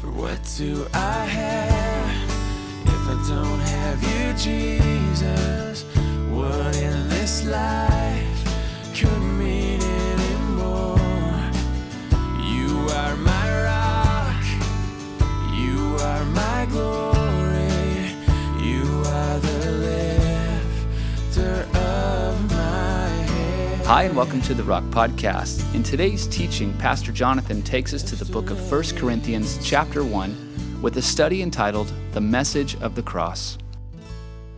For what do I have if I don't have you, Jesus? What in this life could mean Hi, and welcome to the Rock Podcast. In today's teaching, Pastor Jonathan takes us to the book of 1 Corinthians, chapter 1, with a study entitled The Message of the Cross.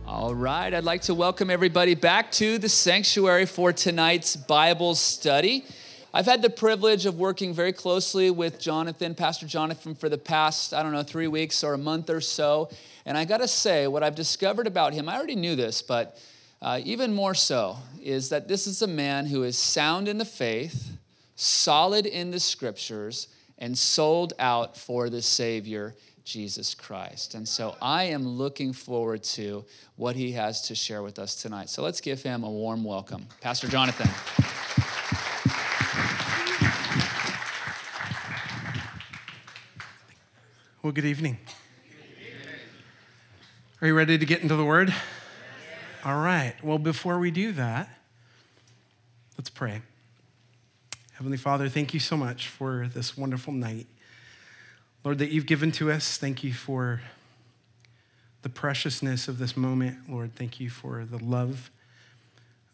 All right, I'd like to welcome everybody back to the sanctuary for tonight's Bible study. I've had the privilege of working very closely with Jonathan, Pastor Jonathan, for the past, I don't know, three weeks or a month or so. And I gotta say, what I've discovered about him, I already knew this, but uh, even more so, is that this is a man who is sound in the faith, solid in the scriptures, and sold out for the Savior, Jesus Christ. And so I am looking forward to what he has to share with us tonight. So let's give him a warm welcome. Pastor Jonathan. Well, good evening. Are you ready to get into the Word? All right. Well, before we do that, let's pray. Heavenly Father, thank you so much for this wonderful night. Lord, that you've given to us. Thank you for the preciousness of this moment. Lord, thank you for the love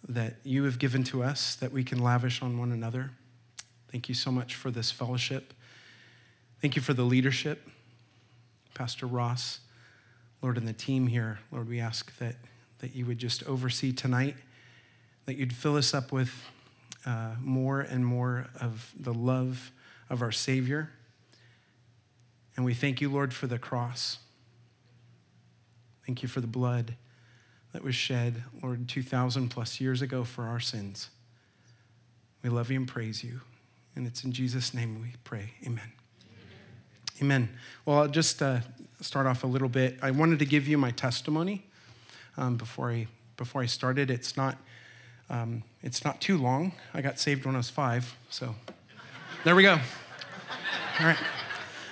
that you have given to us that we can lavish on one another. Thank you so much for this fellowship. Thank you for the leadership, Pastor Ross, Lord, and the team here. Lord, we ask that, that you would just oversee tonight, that you'd fill us up with uh, more and more of the love of our Savior. And we thank you, Lord, for the cross. Thank you for the blood that was shed, Lord, 2,000 plus years ago for our sins. We love you and praise you. And it's in Jesus' name we pray. Amen. Amen. Well, I'll just uh, start off a little bit. I wanted to give you my testimony um, before, I, before I started. It's not, um, it's not too long. I got saved when I was five, so there we go. All right.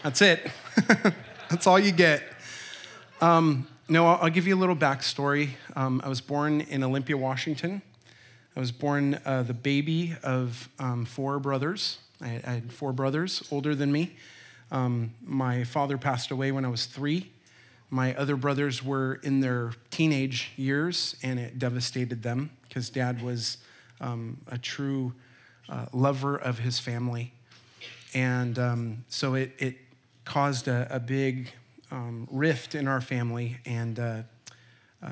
That's it. That's all you get. Um, no, I'll, I'll, give you a little backstory. Um, I was born in Olympia, Washington. I was born uh, the baby of um, four brothers. I, I, had four brothers older than me. Um, my father passed away when I was three. My other brothers were in their teenage years, and it devastated them because dad was um, a true uh, lover of his family. And um, so it, it caused a, a big um, rift in our family. And uh, uh,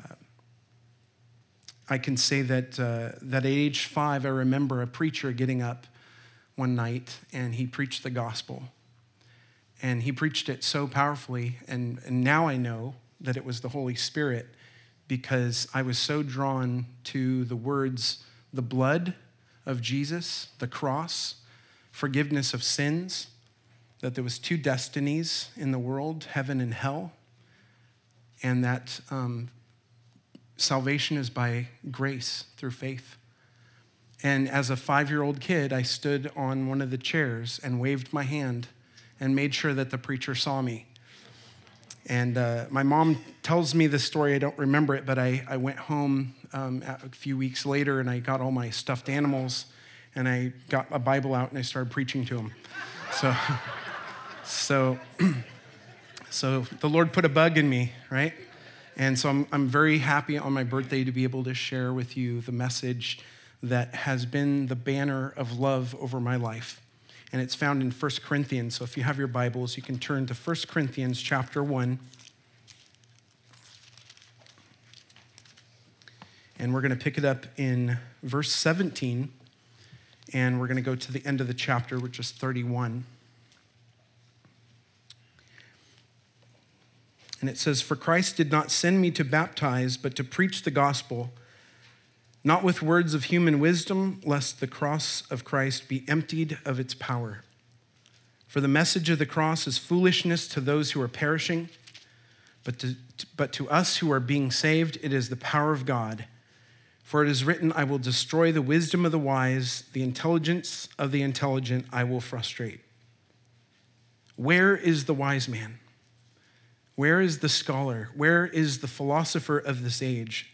I can say that, uh, that at age five, I remember a preacher getting up one night and he preached the gospel. And he preached it so powerfully. And, and now I know that it was the Holy Spirit because I was so drawn to the words, the blood of Jesus, the cross, forgiveness of sins, that there was two destinies in the world, heaven and hell, and that um, salvation is by grace through faith. And as a five year old kid, I stood on one of the chairs and waved my hand and made sure that the preacher saw me. And uh, my mom tells me this story. I don't remember it, but I, I went home um, a few weeks later and I got all my stuffed animals and I got a Bible out and I started preaching to them. So, so, so the Lord put a bug in me, right? And so I'm, I'm very happy on my birthday to be able to share with you the message that has been the banner of love over my life. And it's found in 1 Corinthians. So if you have your Bibles, you can turn to 1 Corinthians chapter 1. And we're going to pick it up in verse 17. And we're going to go to the end of the chapter, which is 31. And it says, For Christ did not send me to baptize, but to preach the gospel, not with words of human wisdom, lest the cross of Christ be emptied of its power. For the message of the cross is foolishness to those who are perishing, but to, but to us who are being saved, it is the power of God. For it is written, I will destroy the wisdom of the wise, the intelligence of the intelligent I will frustrate. Where is the wise man? Where is the scholar? Where is the philosopher of this age?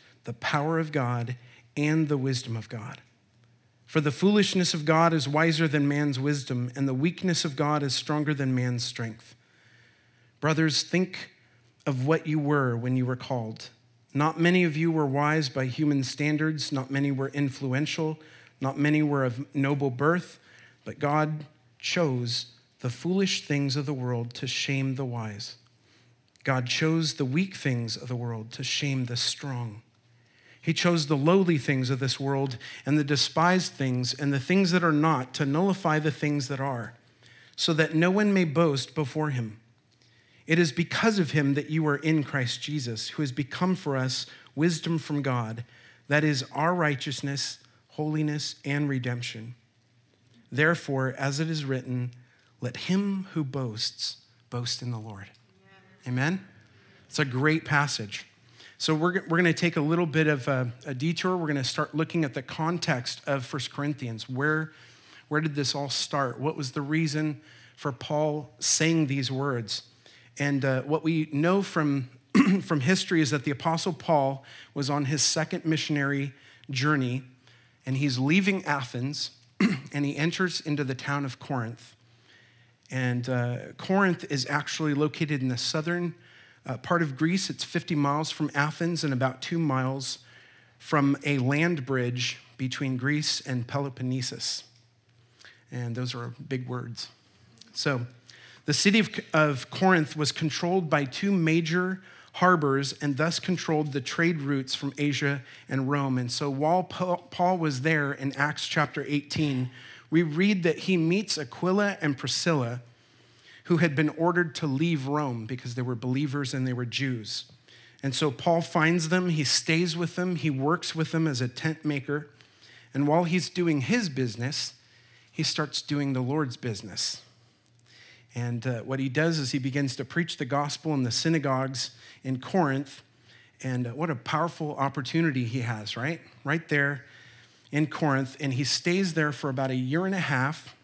the power of God and the wisdom of God. For the foolishness of God is wiser than man's wisdom, and the weakness of God is stronger than man's strength. Brothers, think of what you were when you were called. Not many of you were wise by human standards, not many were influential, not many were of noble birth, but God chose the foolish things of the world to shame the wise. God chose the weak things of the world to shame the strong. He chose the lowly things of this world and the despised things and the things that are not to nullify the things that are, so that no one may boast before him. It is because of him that you are in Christ Jesus, who has become for us wisdom from God, that is our righteousness, holiness, and redemption. Therefore, as it is written, let him who boasts boast in the Lord. Amen? It's a great passage. So, we're, we're going to take a little bit of a, a detour. We're going to start looking at the context of 1 Corinthians. Where, where did this all start? What was the reason for Paul saying these words? And uh, what we know from, from history is that the Apostle Paul was on his second missionary journey, and he's leaving Athens, and he enters into the town of Corinth. And uh, Corinth is actually located in the southern uh, part of Greece. It's 50 miles from Athens and about two miles from a land bridge between Greece and Peloponnesus. And those are big words. So, the city of, of Corinth was controlled by two major harbors and thus controlled the trade routes from Asia and Rome. And so, while Paul was there in Acts chapter 18, we read that he meets Aquila and Priscilla who had been ordered to leave Rome because they were believers and they were Jews. And so Paul finds them, he stays with them, he works with them as a tent maker. And while he's doing his business, he starts doing the Lord's business. And uh, what he does is he begins to preach the gospel in the synagogues in Corinth. And uh, what a powerful opportunity he has, right? Right there in Corinth. And he stays there for about a year and a half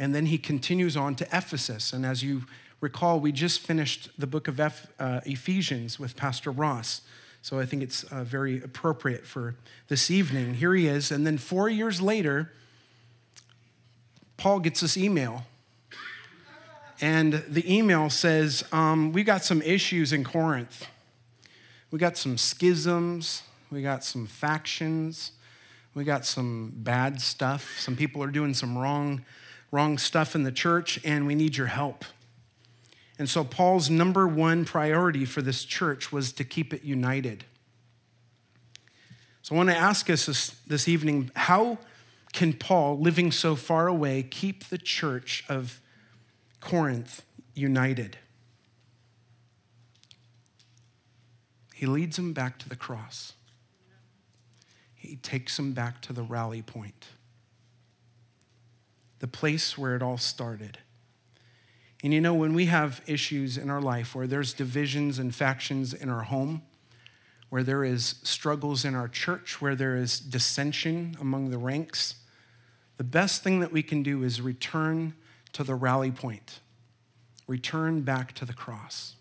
and then he continues on to Ephesus. And as you recall, we just finished the book of uh, Ephesians with Pastor Ross. So I think it's uh, very appropriate for this evening. Here he is. And then four years later, Paul gets this email. And the email says, um, We got some issues in Corinth. We got some schisms. We got some factions. We got some bad stuff. Some people are doing some wrong wrong stuff in the church, and we need your help. And so, Paul's number one priority for this church was to keep it united. So, I want to ask us this, this evening how can Paul, living so far away, keep the church of Corinth united? He leads them back to the cross. He takes them back to the rally point the place where it all started. And you know, when we have issues in our life where there's divisions and factions in our home, where there is struggles in our church, where there is dissension among the ranks, the best thing that we can do is return to the rally point, return back to the cross.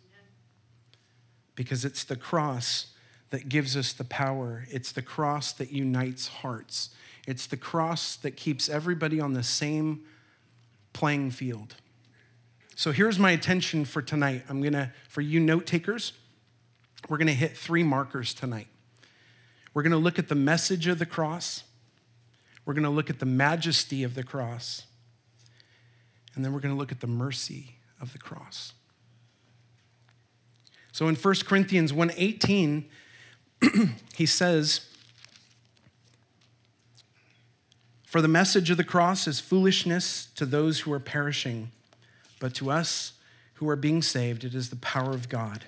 Because it's the cross that gives us the power, it's the cross that unites hearts, it's the cross that keeps everybody on the same playing field. So here's my attention for tonight. I'm to, for you note takers, we're to hit three markers tonight. We're to look at the message of the cross, we're to look at the majesty of the cross, and then we're to look at the mercy of the cross. So in 1 Corinthians 1:18, he says, For the message of the cross is foolishness to those who are perishing, but to us who are being saved, it is the power of God.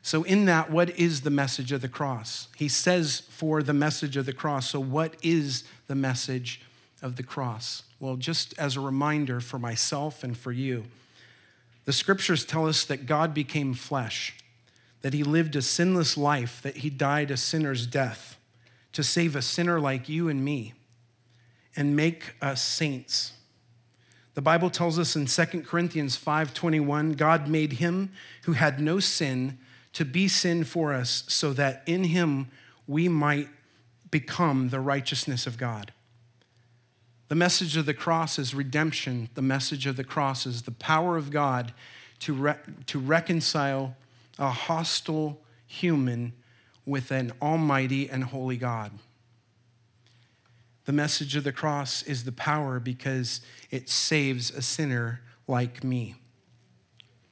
So, in that, what is the message of the cross? He says for the message of the cross. So, what is the message of the cross? Well, just as a reminder for myself and for you, the scriptures tell us that God became flesh, that he lived a sinless life, that he died a sinner's death to save a sinner like you and me and make us saints. The Bible tells us in 2 Corinthians 5:21, God made him who had no sin to be sin for us so that in him we might become the righteousness of God. The message of the cross is redemption. The message of the cross is the power of God to, re- to reconcile a hostile human with an almighty and holy God. The message of the cross is the power because it saves a sinner like me.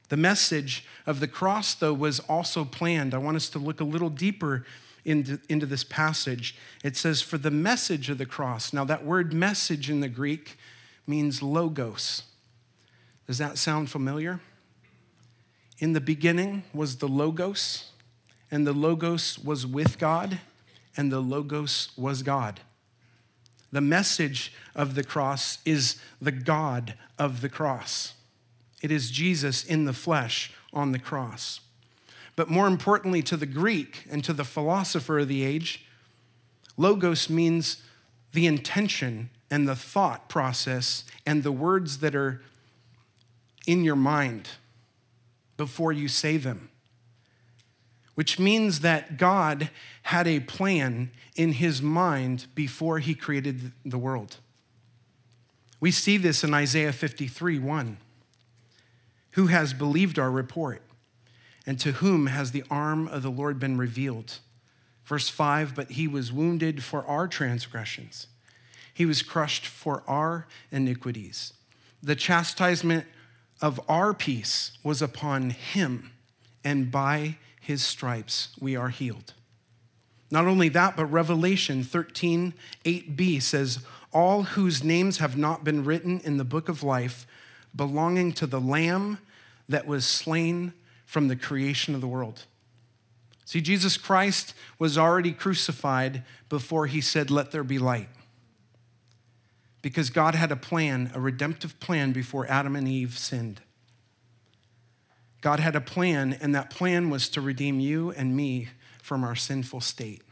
The message of the cross, though, was also planned. I want us to look a little deeper into, into this passage. It says, For the message of the cross. Now, that word message in the Greek means logos. Does that sound familiar? In the beginning was the Logos, and the Logos was with God, and the Logos was God. The message of the cross is the God of the cross. It is Jesus in the flesh on the cross. But more importantly, to the Greek and to the philosopher of the age, logos means the intention and the thought process and the words that are in your mind before you say them. Which means that God had a plan in his mind before he created the world. We see this in Isaiah 53 1. Who has believed our report? And to whom has the arm of the Lord been revealed? Verse 5 But he was wounded for our transgressions, he was crushed for our iniquities. The chastisement of our peace was upon him, and by his stripes we are healed. Not only that, but Revelation 13 8b says, All whose names have not been written in the book of life belonging to the Lamb that was slain from the creation of the world. See, Jesus Christ was already crucified before he said, Let there be light. Because God had a plan, a redemptive plan, before Adam and Eve sinned. God had a plan, and that plan was to redeem you and me from our sinful state.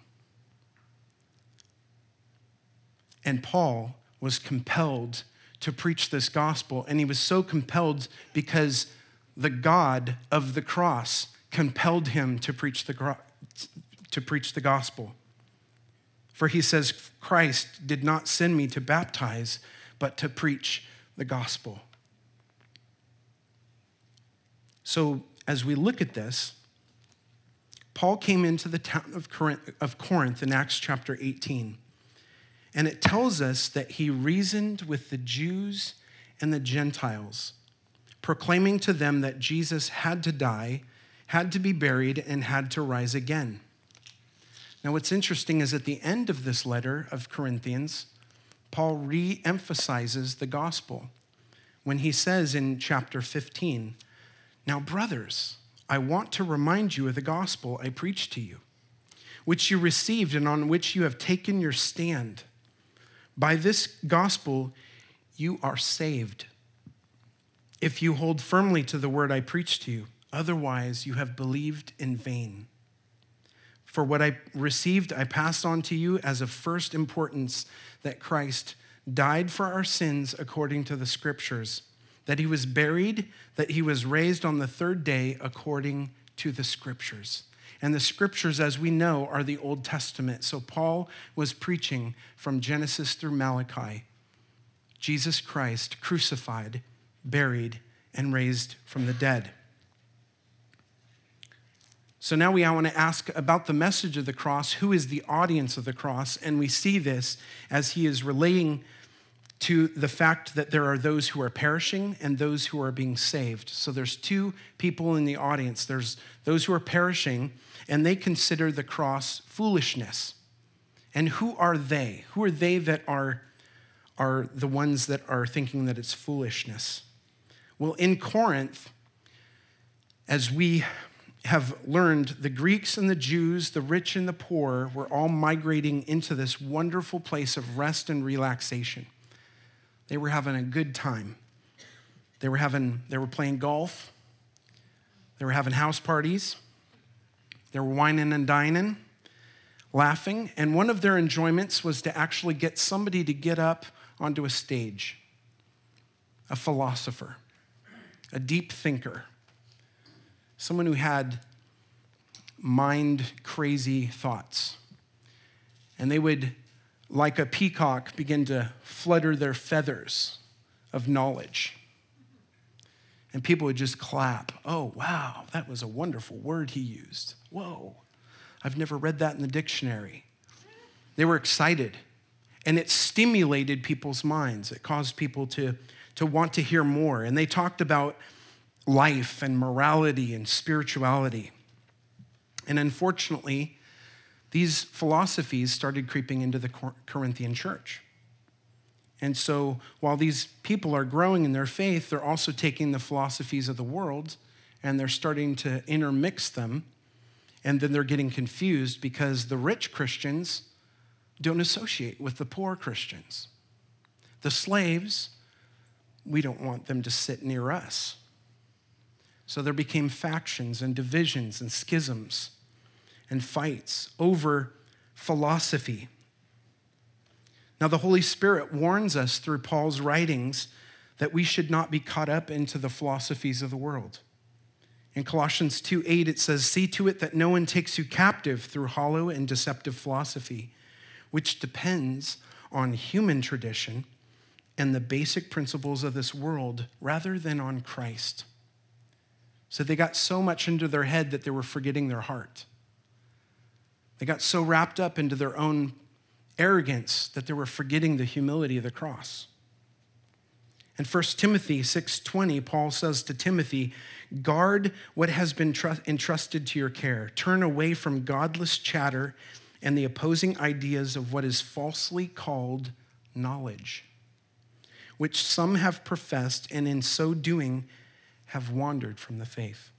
And Paul was compelled to preach this gospel. And he was so compelled because the God of the cross compelled him to preach the, to preach the gospel. For he says, Christ did not send me to baptize, but to preach the gospel. So, as we look at this, Paul came into the town of Corinth, of Corinth in Acts chapter 18. And it tells us that he reasoned with the Jews and the Gentiles, proclaiming to them that Jesus had to die, had to be buried, and had to rise again. Now, what's interesting is at the end of this letter of Corinthians, Paul re emphasizes the gospel when he says in chapter 15, Now, brothers, I want to remind you of the gospel I preached to you, which you received and on which you have taken your stand. By this gospel, you are saved. If you hold firmly to the word I preached to you, otherwise, you have believed in vain. For what I received, I passed on to you as of first importance that Christ died for our sins according to the scriptures, that he was buried, that he was raised on the third day according to the scriptures. And the scriptures, as we know, are the Old Testament. So Paul was preaching from Genesis through Malachi Jesus Christ crucified, buried, and raised from the dead. So now we want to ask about the message of the cross. Who is the audience of the cross? And we see this as he is relating to the fact that there are those who are perishing and those who are being saved. So there's two people in the audience. There's those who are perishing and they consider the cross foolishness. And who are they? Who are they that are, are the ones that are thinking that it's foolishness? Well, in Corinth, as we have learned, the Greeks and the Jews, the rich and the poor, were all migrating into this wonderful place of rest and relaxation. They were having a good time. They were having, they were playing golf. They were having house parties. They were wining and dining, laughing. And one of their enjoyments was to actually get somebody to get up onto a stage a philosopher, a deep thinker, someone who had mind crazy thoughts. And they would, like a peacock, begin to flutter their feathers of knowledge. And people would just clap. Oh, wow, that was a wonderful word he used. Whoa, I've never read that in the dictionary. They were excited, and it stimulated people's minds. It caused people to, to want to hear more. And they talked about life and morality and spirituality. And unfortunately, these philosophies started creeping into the Corinthian church. And so while these people are growing in their faith, they're also taking the philosophies of the world and they're starting to intermix them. And then they're getting confused because the rich Christians don't associate with the poor Christians. The slaves, we don't want them to sit near us. So there became factions and divisions and schisms and fights over philosophy. Now, the Holy Spirit warns us through Paul's writings that we should not be caught up into the philosophies of the world. In Colossians 2 8, it says, See to it that no one takes you captive through hollow and deceptive philosophy, which depends on human tradition and the basic principles of this world rather than on Christ. So they got so much into their head that they were forgetting their heart. They got so wrapped up into their own arrogance that they were forgetting the humility of the cross. In 1 Timothy 6:20, Paul says to Timothy, "Guard what has been entrusted to your care. Turn away from godless chatter and the opposing ideas of what is falsely called knowledge, which some have professed and in so doing have wandered from the faith."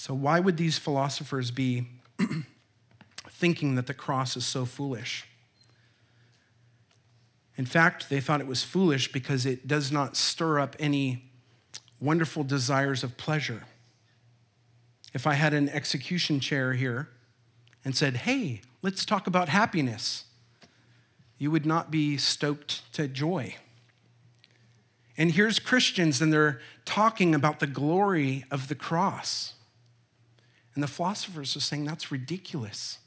So, why would these philosophers be thinking that the cross is so foolish? In fact, they thought it was foolish because it does not stir up any wonderful desires of pleasure. If I had an execution chair here and said, hey, let's talk about happiness, you would not be stoked to joy. And here's Christians, and they're talking about the glory of the cross. And the philosophers are saying that's ridiculous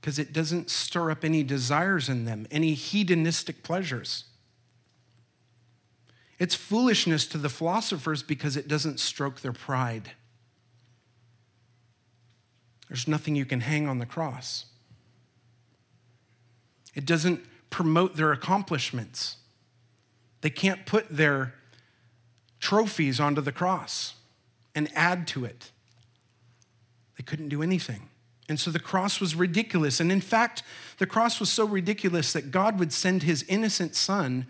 because it doesn't stir up any desires in them, any hedonistic pleasures. It's foolishness to the philosophers because it doesn't stroke their pride. There's nothing you can hang on the cross. It doesn't promote their accomplishments. They can't put their trophies onto the cross and add to it. They couldn't do anything. And so the cross was ridiculous. And in fact, the cross was so ridiculous that God would send his innocent son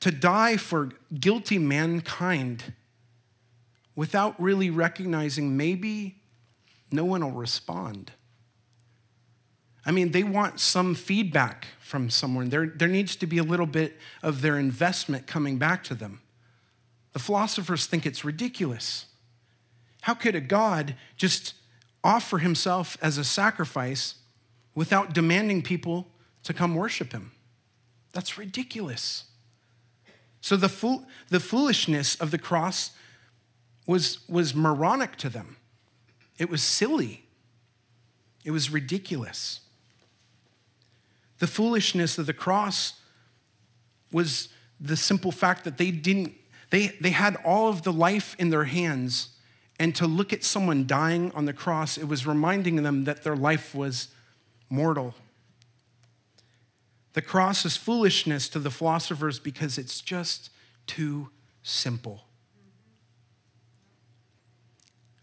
to die for guilty mankind without really recognizing maybe no one will respond. I mean, they want some feedback from someone. There, there needs to be a little bit of their investment coming back to them. The philosophers think it's ridiculous. How could a God just offer himself as a sacrifice without demanding people to come worship him. That's ridiculous. So the, fool, the foolishness of the cross was, was moronic to them. It was silly. It was ridiculous. The foolishness of the cross was the simple fact that they didn't, they, they had all of the life in their hands and to look at someone dying on the cross, it was reminding them that their life was mortal. The cross is foolishness to the philosophers because it's just too simple.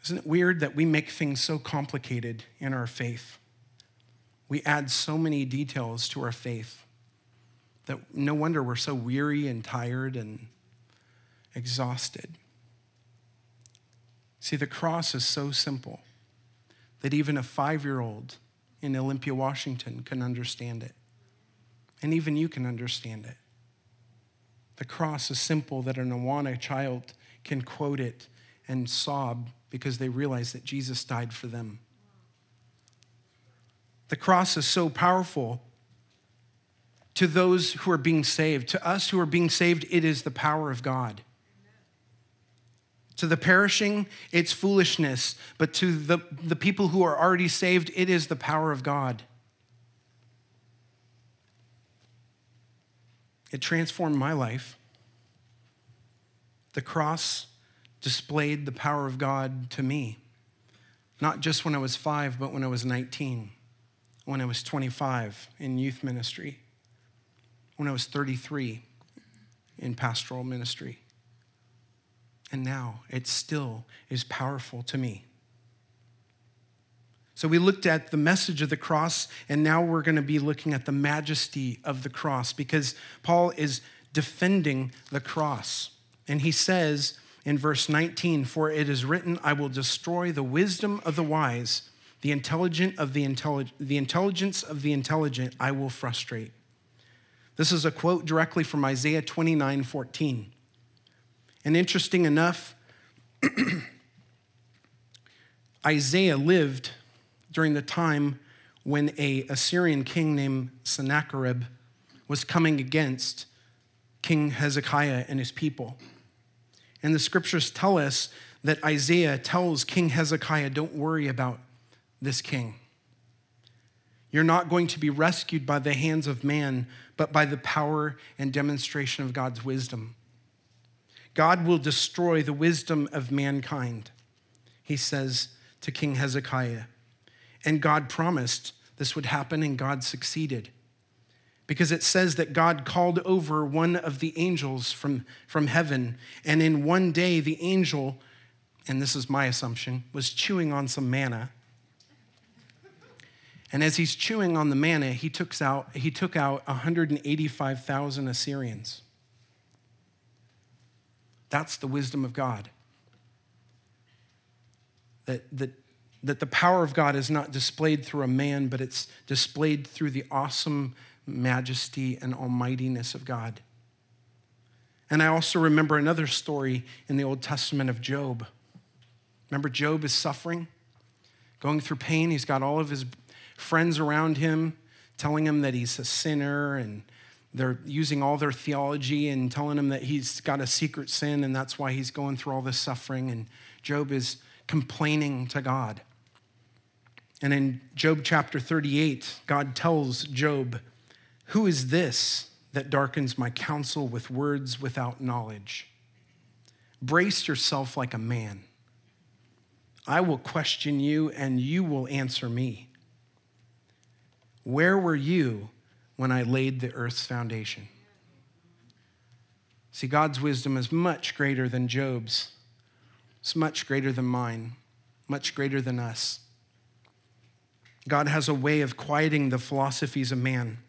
Isn't it weird that we make things so complicated in our faith? we add so many details to our faith that no wonder we're so weary and tired and exhausted. See, the cross is so simple that even a five year old in Olympia, Washington can understand it. And even you can understand it. The cross is simple that an Awana child can quote it and sob because they realize that Jesus died for them. The cross is so powerful to those who are being saved. To us who are being saved, it is the power of God. To the perishing, it's foolishness, but to the, the people who are already saved, it is the power of God. It transformed my life. The cross displayed the power of God to me, not just when I was five, but when I was 19, when I was 25 in youth ministry, when I was 33 in pastoral ministry. And now it still is powerful to me. So we looked at the message of the cross, and now we're going to be looking at the majesty of the cross because Paul is defending the cross. And he says in verse 19, For it is written, I will destroy the wisdom of the wise, the intelligent of the intelligent, the intelligence of the intelligent I will frustrate. This is a quote directly from Isaiah 29 14. And interesting enough, Isaiah lived during the time when a Assyrian king named Sennacherib was coming against King Hezekiah and his people. And the scriptures tell us that Isaiah tells King Hezekiah, Don't worry about this king. You're not going to be rescued by the hands of man, but by the power and demonstration of God's wisdom. God will destroy the wisdom of mankind, he says to King Hezekiah. And God promised this would happen, and God succeeded. Because it says that God called over one of the angels from, from heaven, and in one day, the angel, and this is my assumption, was chewing on some manna. And as he's chewing on the manna, he took out, he took out 185,000 Assyrians. That's the wisdom of God. That, that that the power of God is not displayed through a man, but it's displayed through the awesome majesty and almightiness of God. And I also remember another story in the Old Testament of Job. Remember, Job is suffering, going through pain. He's got all of his friends around him telling him that he's a sinner, and they're using all their theology and telling him that he's got a secret sin, and that's why he's going through all this suffering. And Job is complaining to God. And in Job chapter 38, God tells Job, Who is this that darkens my counsel with words without knowledge? Brace yourself like a man. I will question you, and you will answer me. Where were you when I laid the earth's foundation? See, God's wisdom is much greater than Job's, it's much greater than mine, much greater than us. God has a way of quieting the philosophies of man.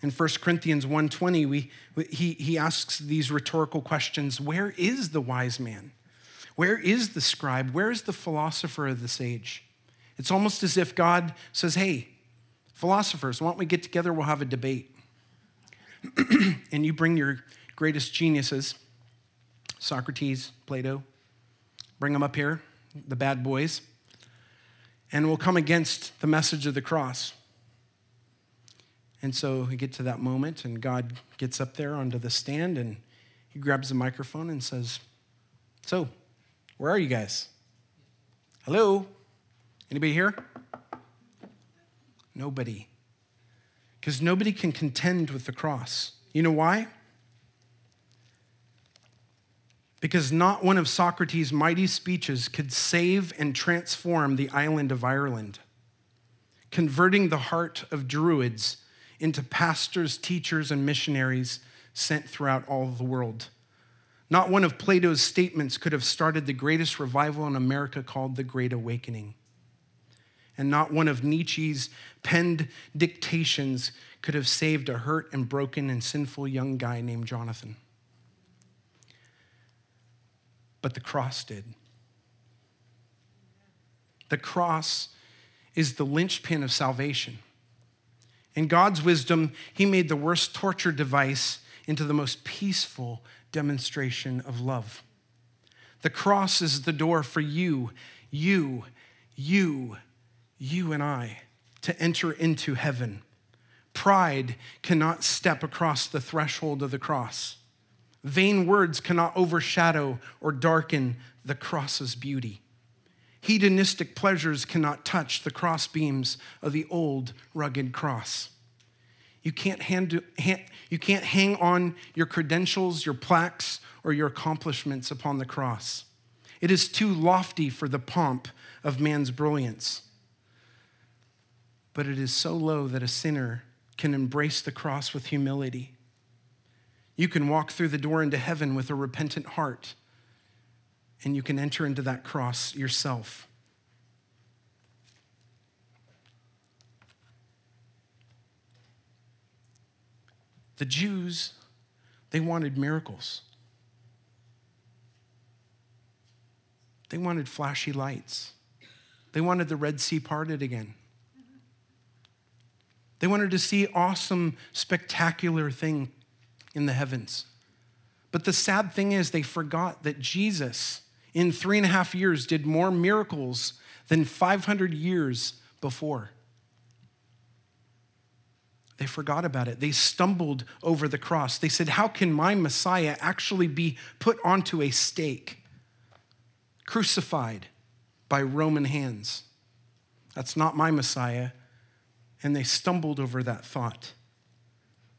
In 1 Corinthians 1:20, we, he, he asks these rhetorical questions, where is the wise man? Where is the scribe? Where is the philosopher of this age? It's almost as if God says, hey, philosophers, why don't we get together? We'll have a debate. and you bring your greatest geniuses, Socrates, Plato, bring them up here, the bad boys and we'll come against the message of the cross. And so we get to that moment, and God gets up there onto the stand and he grabs the microphone and says, So, where are you guys? Hello? Anybody here? Nobody. Because nobody can contend with the cross. You know why? because not one of Socrates' mighty speeches could save and transform the island of Ireland, converting the heart of Druids into pastors, teachers, and missionaries sent throughout all the world. Not one of Plato's statements could have started the greatest revival in America called the Great Awakening. and not one of Nietzsche's penned dictations could have saved a hurt and broken and sinful young guy named Jonathan. But the cross did. The cross is the linchpin of salvation. In God's wisdom, He made the worst torture device into the most peaceful demonstration of love. The cross is the door for you, you, you, you and I to enter into heaven. Pride cannot step across the threshold of the cross. Vain words cannot overshadow or darken the cross's beauty. Hedonistic pleasures cannot touch the crossbeams of the old rugged cross. You can't, hand, you can't hang on your credentials, your plaques, or your accomplishments upon the cross. It is too lofty for the pomp of man's brilliance. But it is so low that a sinner can embrace the cross with humility. You can walk through the door into heaven with a repentant heart and you can enter into that cross yourself. The Jews, they wanted miracles. They wanted flashy lights. They wanted the Red Sea parted again. They wanted to see awesome, spectacular thing in the heavens. But the sad thing is, they forgot that Jesus in three and a half years did more miracles than 500 years before. They forgot about it. They stumbled over the cross. They said, How can my Messiah actually be put onto a stake, crucified by Roman hands? That's not my Messiah. And they stumbled over that thought.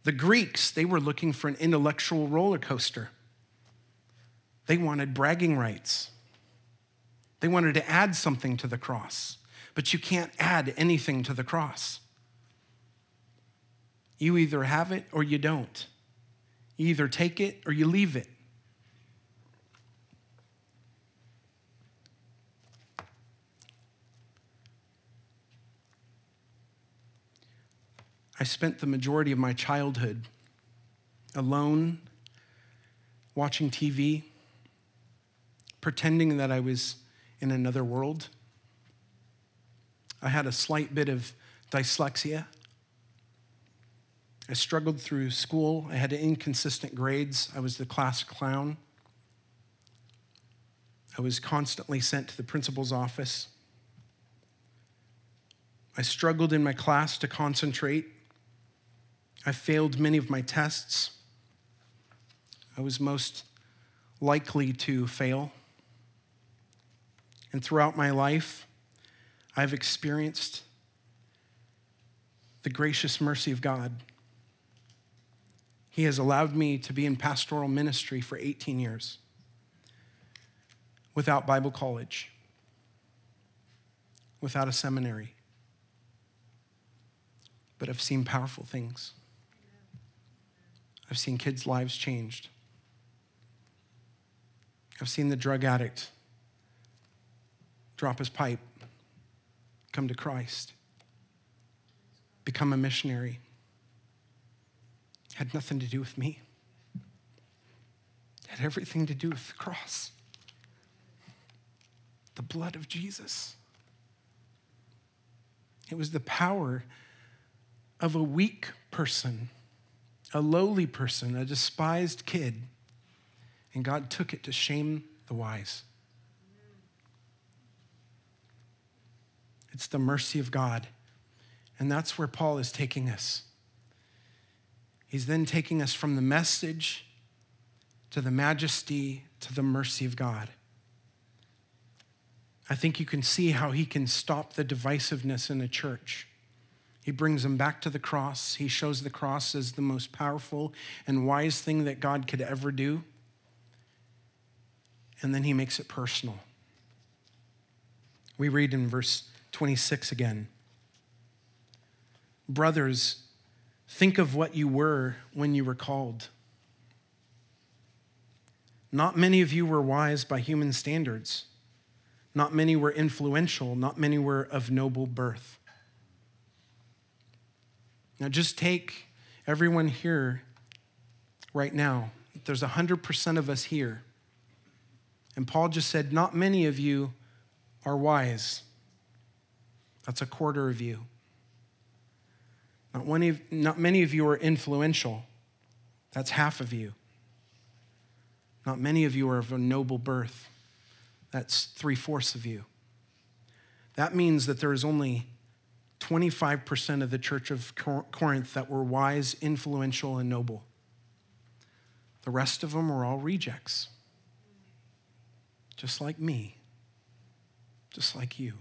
The Greeks, they were looking for an intellectual roller coaster. They wanted bragging rights. They wanted to add something to the cross, but you can't add anything to the cross. You either have it or you don't. You either take it or you leave it. I spent the majority of my childhood alone, watching TV, pretending that I was in another world. I had a slight bit of dyslexia. I struggled through school. I had inconsistent grades. I was the class clown. I was constantly sent to the principal's office. I struggled in my class to concentrate. I failed many of my tests. I was most likely to fail. And throughout my life, I've experienced the gracious mercy of God. He has allowed me to be in pastoral ministry for 18 years without Bible college, without a seminary. But I've seen powerful things. I've seen kids' lives changed. I've seen the drug addict drop his pipe, come to Christ, become a missionary. Had nothing to do with me. Had everything to do with the cross. The blood of Jesus. It was the power of a weak person, a lowly person, a despised kid. And God took it to shame the wise. It's the mercy of God. And that's where Paul is taking us. He's then taking us from the message to the majesty to the mercy of God. I think you can see how he can stop the divisiveness in a church. He brings them back to the cross. He shows the cross as the most powerful and wise thing that God could ever do. And then he makes it personal. We read in verse 26 again. Brothers, think of what you were when you were called. Not many of you were wise by human standards. Not many were influential. Not many were of noble birth. Now, just take everyone here right now. There's 100% of us here. And Paul just said, Not many of you are wise. That's a quarter of you. Not, one of, not many of you are influential. That's half of you. Not many of you are of a noble birth. That's three fourths of you. That means that there is only 25% of the church of Corinth that were wise, influential, and noble. The rest of them were all rejects, just like me, just like you.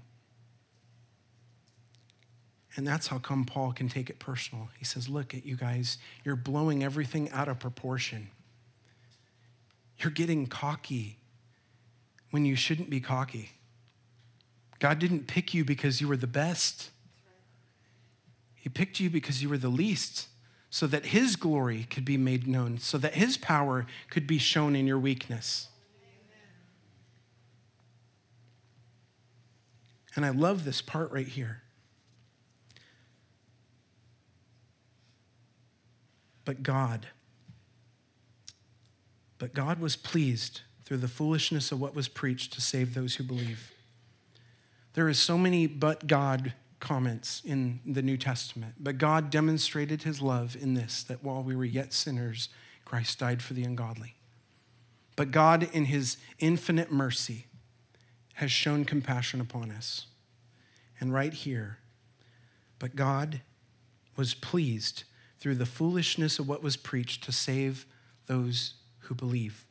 And that's how come Paul can take it personal. He says, Look at you guys, you're blowing everything out of proportion. You're getting cocky when you shouldn't be cocky. God didn't pick you because you were the best, He picked you because you were the least, so that His glory could be made known, so that His power could be shown in your weakness. And I love this part right here. But God, but God was pleased through the foolishness of what was preached to save those who believe. There is so many but God comments in the New Testament. But God demonstrated his love in this that while we were yet sinners, Christ died for the ungodly. But God, in his infinite mercy, has shown compassion upon us. And right here, but God was pleased through the foolishness of what was preached to save those who believe.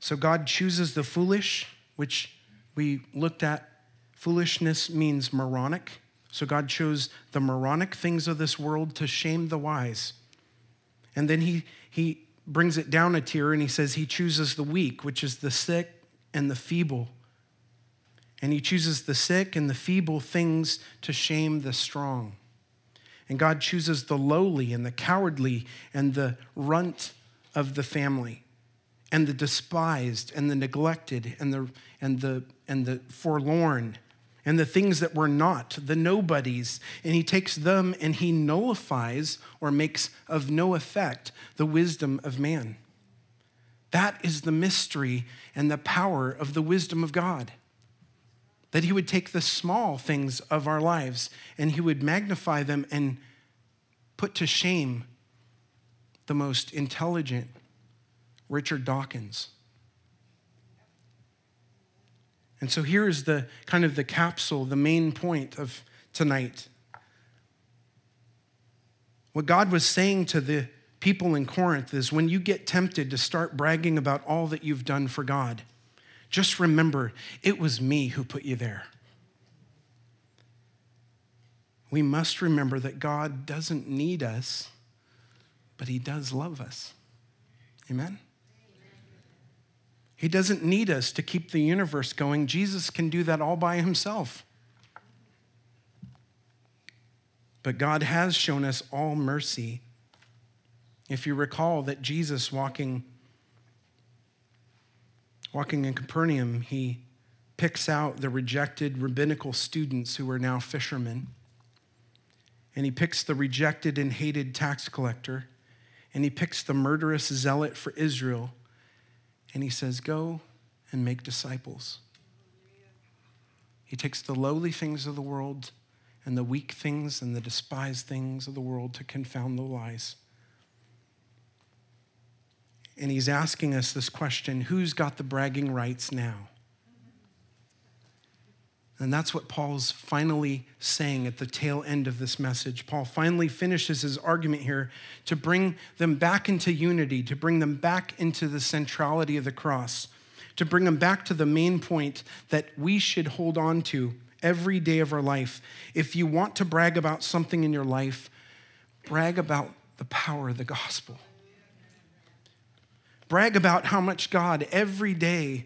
So God chooses the foolish, which we looked at. Foolishness means moronic. So God chose the moronic things of this world to shame the wise. And then he, he brings it down a tier and he says he chooses the weak, which is the sick and the feeble and he chooses the sick and the feeble things to shame the strong. And God chooses the lowly and the cowardly and the runt of the family and the despised and the neglected and the, and the, and the forlorn and the things that were not, the nobodies. And he takes them and he nullifies or makes of no effect the wisdom of man. That is the mystery and the power of the wisdom of God that he would take the small things of our lives and he would magnify them and put to shame the most intelligent Richard Dawkins. And so here is the kind of the capsule, the main point of tonight. What God was saying to the people in Corinth is when you get tempted to start bragging about all that you've done for God, just remember, it was me who put you there. We must remember that God doesn't need us, but He does love us. Amen? He doesn't need us to keep the universe going. Jesus can do that all by Himself. But God has shown us all mercy. If you recall that Jesus walking Walking in Capernaum, he picks out the rejected rabbinical students who are now fishermen. And he picks the rejected and hated tax collector. And he picks the murderous zealot for Israel. And he says, Go and make disciples. He takes the lowly things of the world and the weak things and the despised things of the world to confound the wise and he's asking us this question who's got the bragging rights now? And that's what Paul's finally saying at the tail end of this message. Paul finally finishes his argument here to bring them back into unity, to bring them back into the centrality of the cross, to bring them back to the main point that we should hold on to every day of our life. If you want to brag about something in your life, brag about the power of the gospel. Brag about how much God every day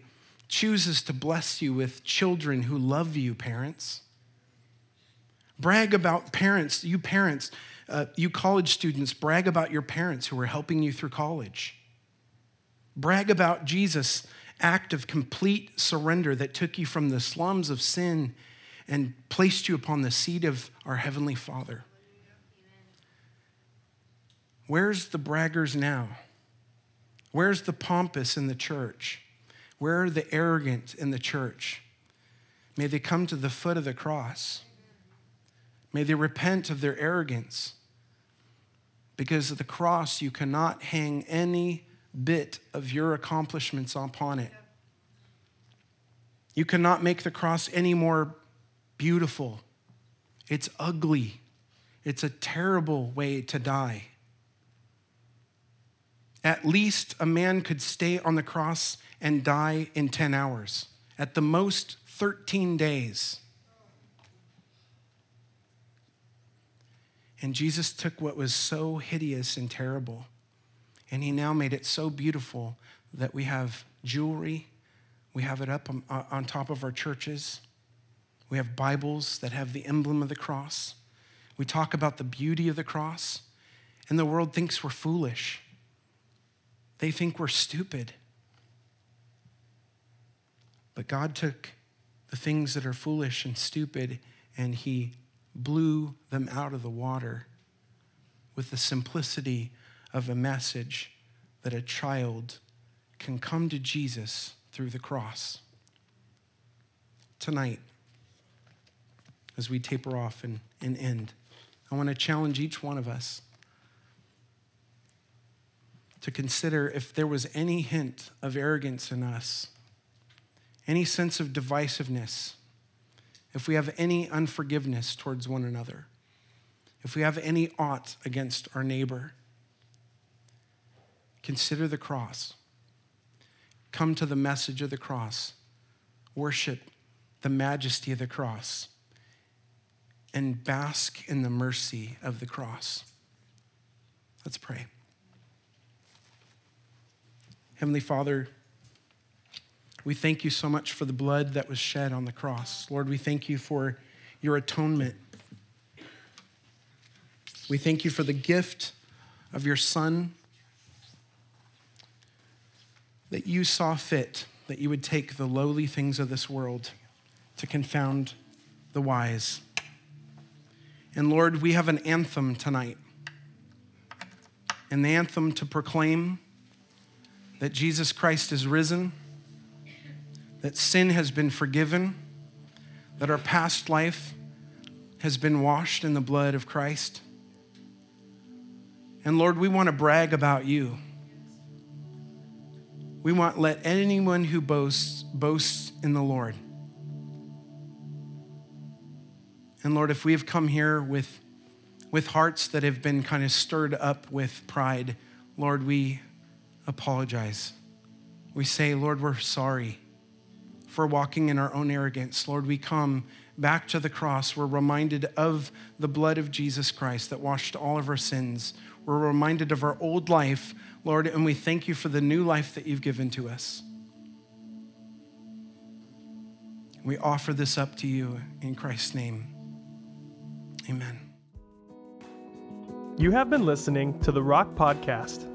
chooses to bless you with children who love you, parents. Brag about parents, you parents, uh, you college students, brag about your parents who are helping you through college. Brag about Jesus act of complete surrender that took you from the slums of sin and placed you upon the seat of our Heavenly Father. Where's the braggers now? Where's the pompous in the church? Where are the arrogant in the church? May they come to the foot of the cross. May they repent of their arrogance. Because of the cross, you cannot hang any bit of your accomplishments upon it. You cannot make the cross any more beautiful. It's ugly. It's a terrible way to die. At least a man could stay on the cross and die in 10 hours, at the most, 13 days. And Jesus took what was so hideous and terrible, and he now made it so beautiful that we have jewelry, we have it up on, on top of our churches, we have Bibles that have the emblem of the cross. We talk about the beauty of the cross, and the world thinks we're foolish. They think we're stupid. But God took the things that are foolish and stupid and He blew them out of the water with the simplicity of a message that a child can come to Jesus through the cross. Tonight, as we taper off and, and end, I want to challenge each one of us to consider if there was any hint of arrogance in us, any sense of divisiveness, if we have any unforgiveness towards one another, if we have any aught against our neighbor, consider the cross. Come to the message of the cross. Worship the majesty of the cross and bask in the mercy of the cross. Let's pray. Heavenly Father, we thank you so much for the blood that was shed on the cross. Lord, we thank you for your atonement. We thank you for the gift of your Son that you saw fit that you would take the lowly things of this world to confound the wise. And Lord, we have an anthem tonight, an anthem to proclaim that Jesus Christ is risen, that sin has been forgiven, that our past life has been washed in the blood of Christ. And Lord, we want to brag about you. We want let anyone who boasts boast in the Lord. And Lord, if we have come here with, with hearts that have been kind of stirred up with pride, Lord, we apologize. We say, Lord, we're sorry for walking in our own arrogance. Lord, we come back to the cross. We're reminded of the blood of Jesus Christ that washed all of our sins. We're reminded of our old life, Lord, and we thank you for the new life that you've given to us. We offer this up to you in Christ's name. Amen. You have been listening to the Rock Podcast.